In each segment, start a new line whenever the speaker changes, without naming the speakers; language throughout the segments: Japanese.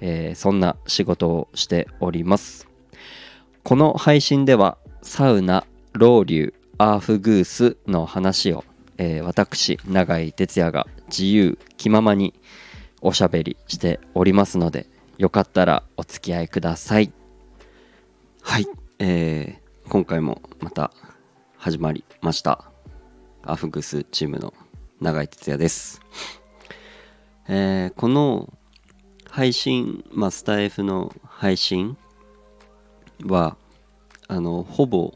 えー、そんな仕事をしております。この配信ではサウナロウリュアーフグースの話を、えー、私永井哲也が自由気ままにおしゃべりしておりますのでよかったらお付き合いください。はい、えー、今回もまた始まりました。アフグースチームの永井哲也です、えー、この配信、まあ、スタイフの配信はあのほぼ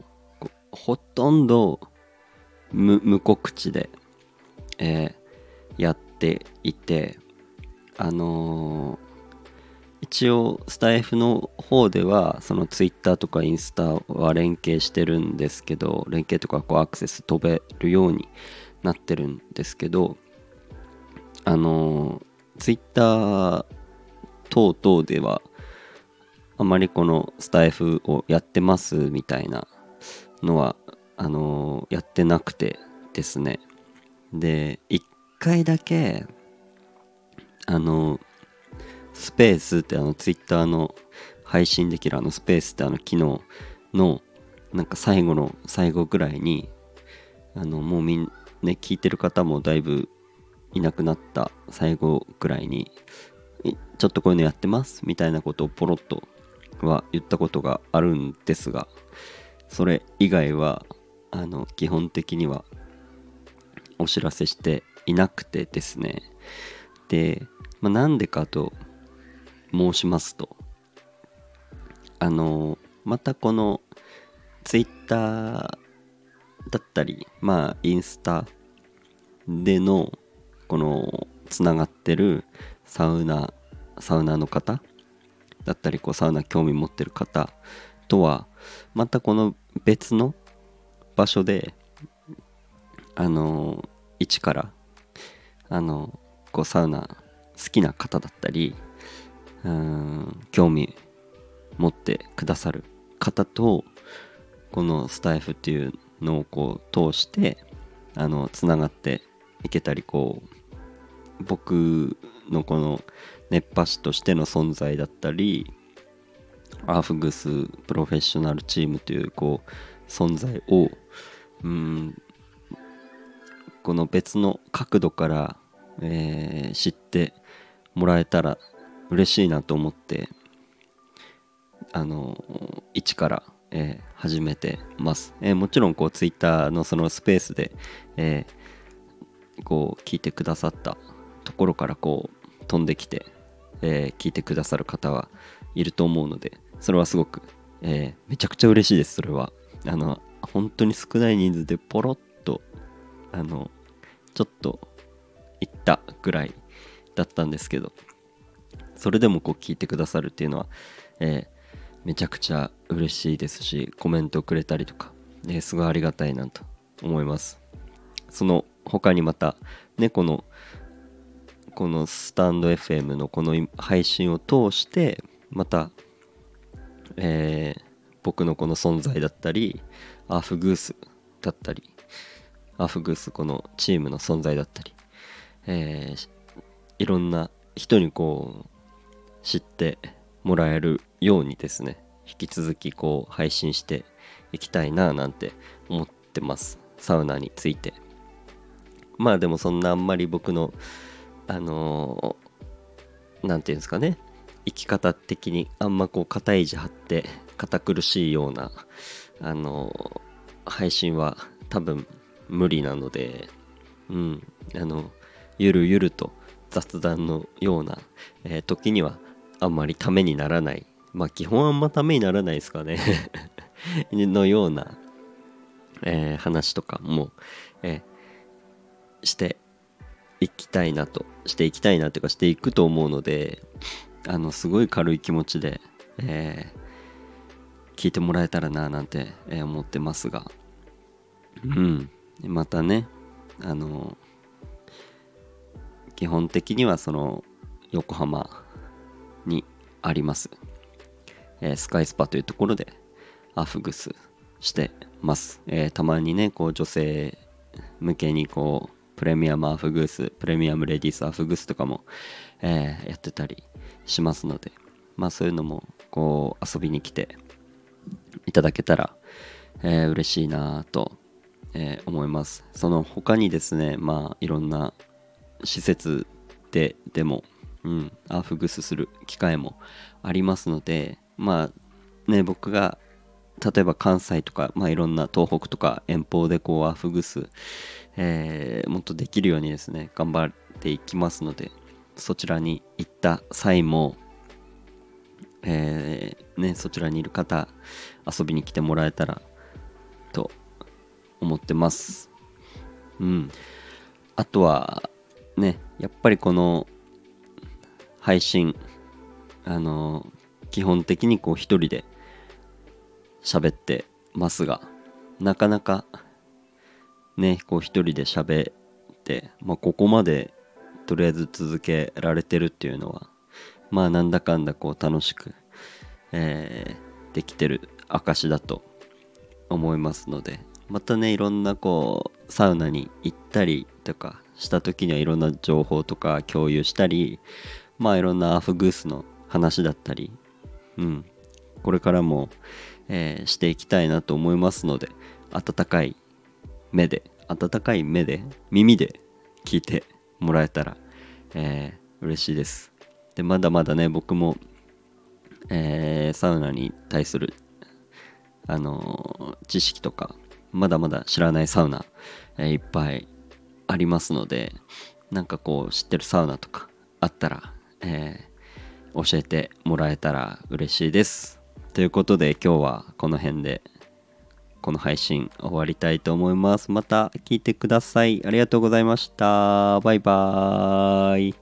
ほとんど無告知で、えー、やっていてあのー、一応スタイフの方ではそのツイッターとかインスタは連携してるんですけど連携とかこうアクセス飛べるようになってるんですけどあのツイッター等々ではあまりこのスタイフをやってますみたいなのはあのやってなくてですね。で一回だけあのスペースってあのツイッターの配信できるあのスペースってあの機能のなんか最後の最後ぐらいにあのもうみんね聞いてる方もだいぶいなくなった最後ぐらいにちょっとこういうのやってますみたいなことをポロッとは言ったことがあるんですがそれ以外はあの基本的にはお知らせしていなくてですね。でまあ、なんでかと申しますとあのまたこのツイッターだったりまあインスタでのこのつながってるサウナサウナの方だったりこうサウナ興味持ってる方とはまたこの別の場所であの一からあのこうサウナ好きな方だったりうん興味持ってくださる方とこのスタイフっていうのをこう通してあのつながっていけたりこう僕のこの熱波師としての存在だったりアーフグスプロフェッショナルチームというこう存在をうんこの別の角度から、えー、知ってもらえたら嬉しいなと思ってあの一から、えー、始めてます、えー、もちろんこうツイッターのそのスペースで、えー、こう聞いてくださったところからこう飛んできて、え聞いてくださる方はいると思うのでそれはすごく、えめちゃくちゃ嬉しいですそれは。あの本当に少ない人数でポロッとあのちょっと行ったぐらいだったんですけどそれでもこう聞いてくださるっていうのは、えー、めちゃくちゃ嬉しいですしコメントくれたりとか、えー、すごいありがたいなと思います。その他にまたねこのこのスタンド FM のこの配信を通してまた、えー、僕のこの存在だったりアーフグースだったりアーフグースこのチームの存在だったり、えー、いろんな人にこう知ってもらえるようにですね引き続きこう配信していきたいななんて思ってます。サウナについて。まあでもそんなあんまり僕のあの何、て言うんですかね。生き方的にあんまこう肩意地張って堅苦しいようなあの配信は多分無理なのでうん。あのゆるゆると雑談のような、えー、時にはあんまりためにならない。まあ基本あんまためにならないですかね。のような、えー、話とかも、えー、していきたいなとしていきたいなというかしていくと思うのであのすごい軽い気持ちで、え聞いてもらえたらななんて、え思ってますが。うん。またねあの基本的にはその横浜にあります、えースカイスパというところでアフグスしてます、えたまにねこう女性向けにこうプレミアムアフグースプレミアムレディースアフグースとかも、えーやってたりしますのでまあそういうのもこう遊びに来ていただけたら、えー嬉しいなと、えー思います。その他にですねまあいろんな施設ででも、うん、アフグースする機会もありますのでまあね僕が例えば関西とか、まあ、いろんな東北とか遠方でこうアフグス、えーもっとできるようにですね頑張っていきますのでそちらに行った際も、えーね、そちらにいる方遊びに来てもらえたらと思ってます。うん。あとはねやっぱりこの配信あの基本的にこう一人で喋ってますがなかなかねこう一人で喋って、まあ、ここまでとりあえず続けられてるっていうのはまあなんだかんだこう楽しく、えーできてる証だと思いますのでまたねいろんなこうサウナに行ったりとかした時にはいろんな情報とか共有したりまあいろんなアフグースの話だったりうんこれからも、えーしていきたいなと思いますので温かい目で温かい目で耳で聞いてもらえたら、えー嬉しいです。でまだまだね僕も、えーサウナに対するあのー知識とかまだまだ知らないサウナ、えーいっぱいありますのでなんかこう知ってるサウナとかあったら、えー教えてもらえたら嬉しいです。ということで今日はこの辺で。この配信終わりたいと思います。また聞いてください。ありがとうございました。バイバーイ。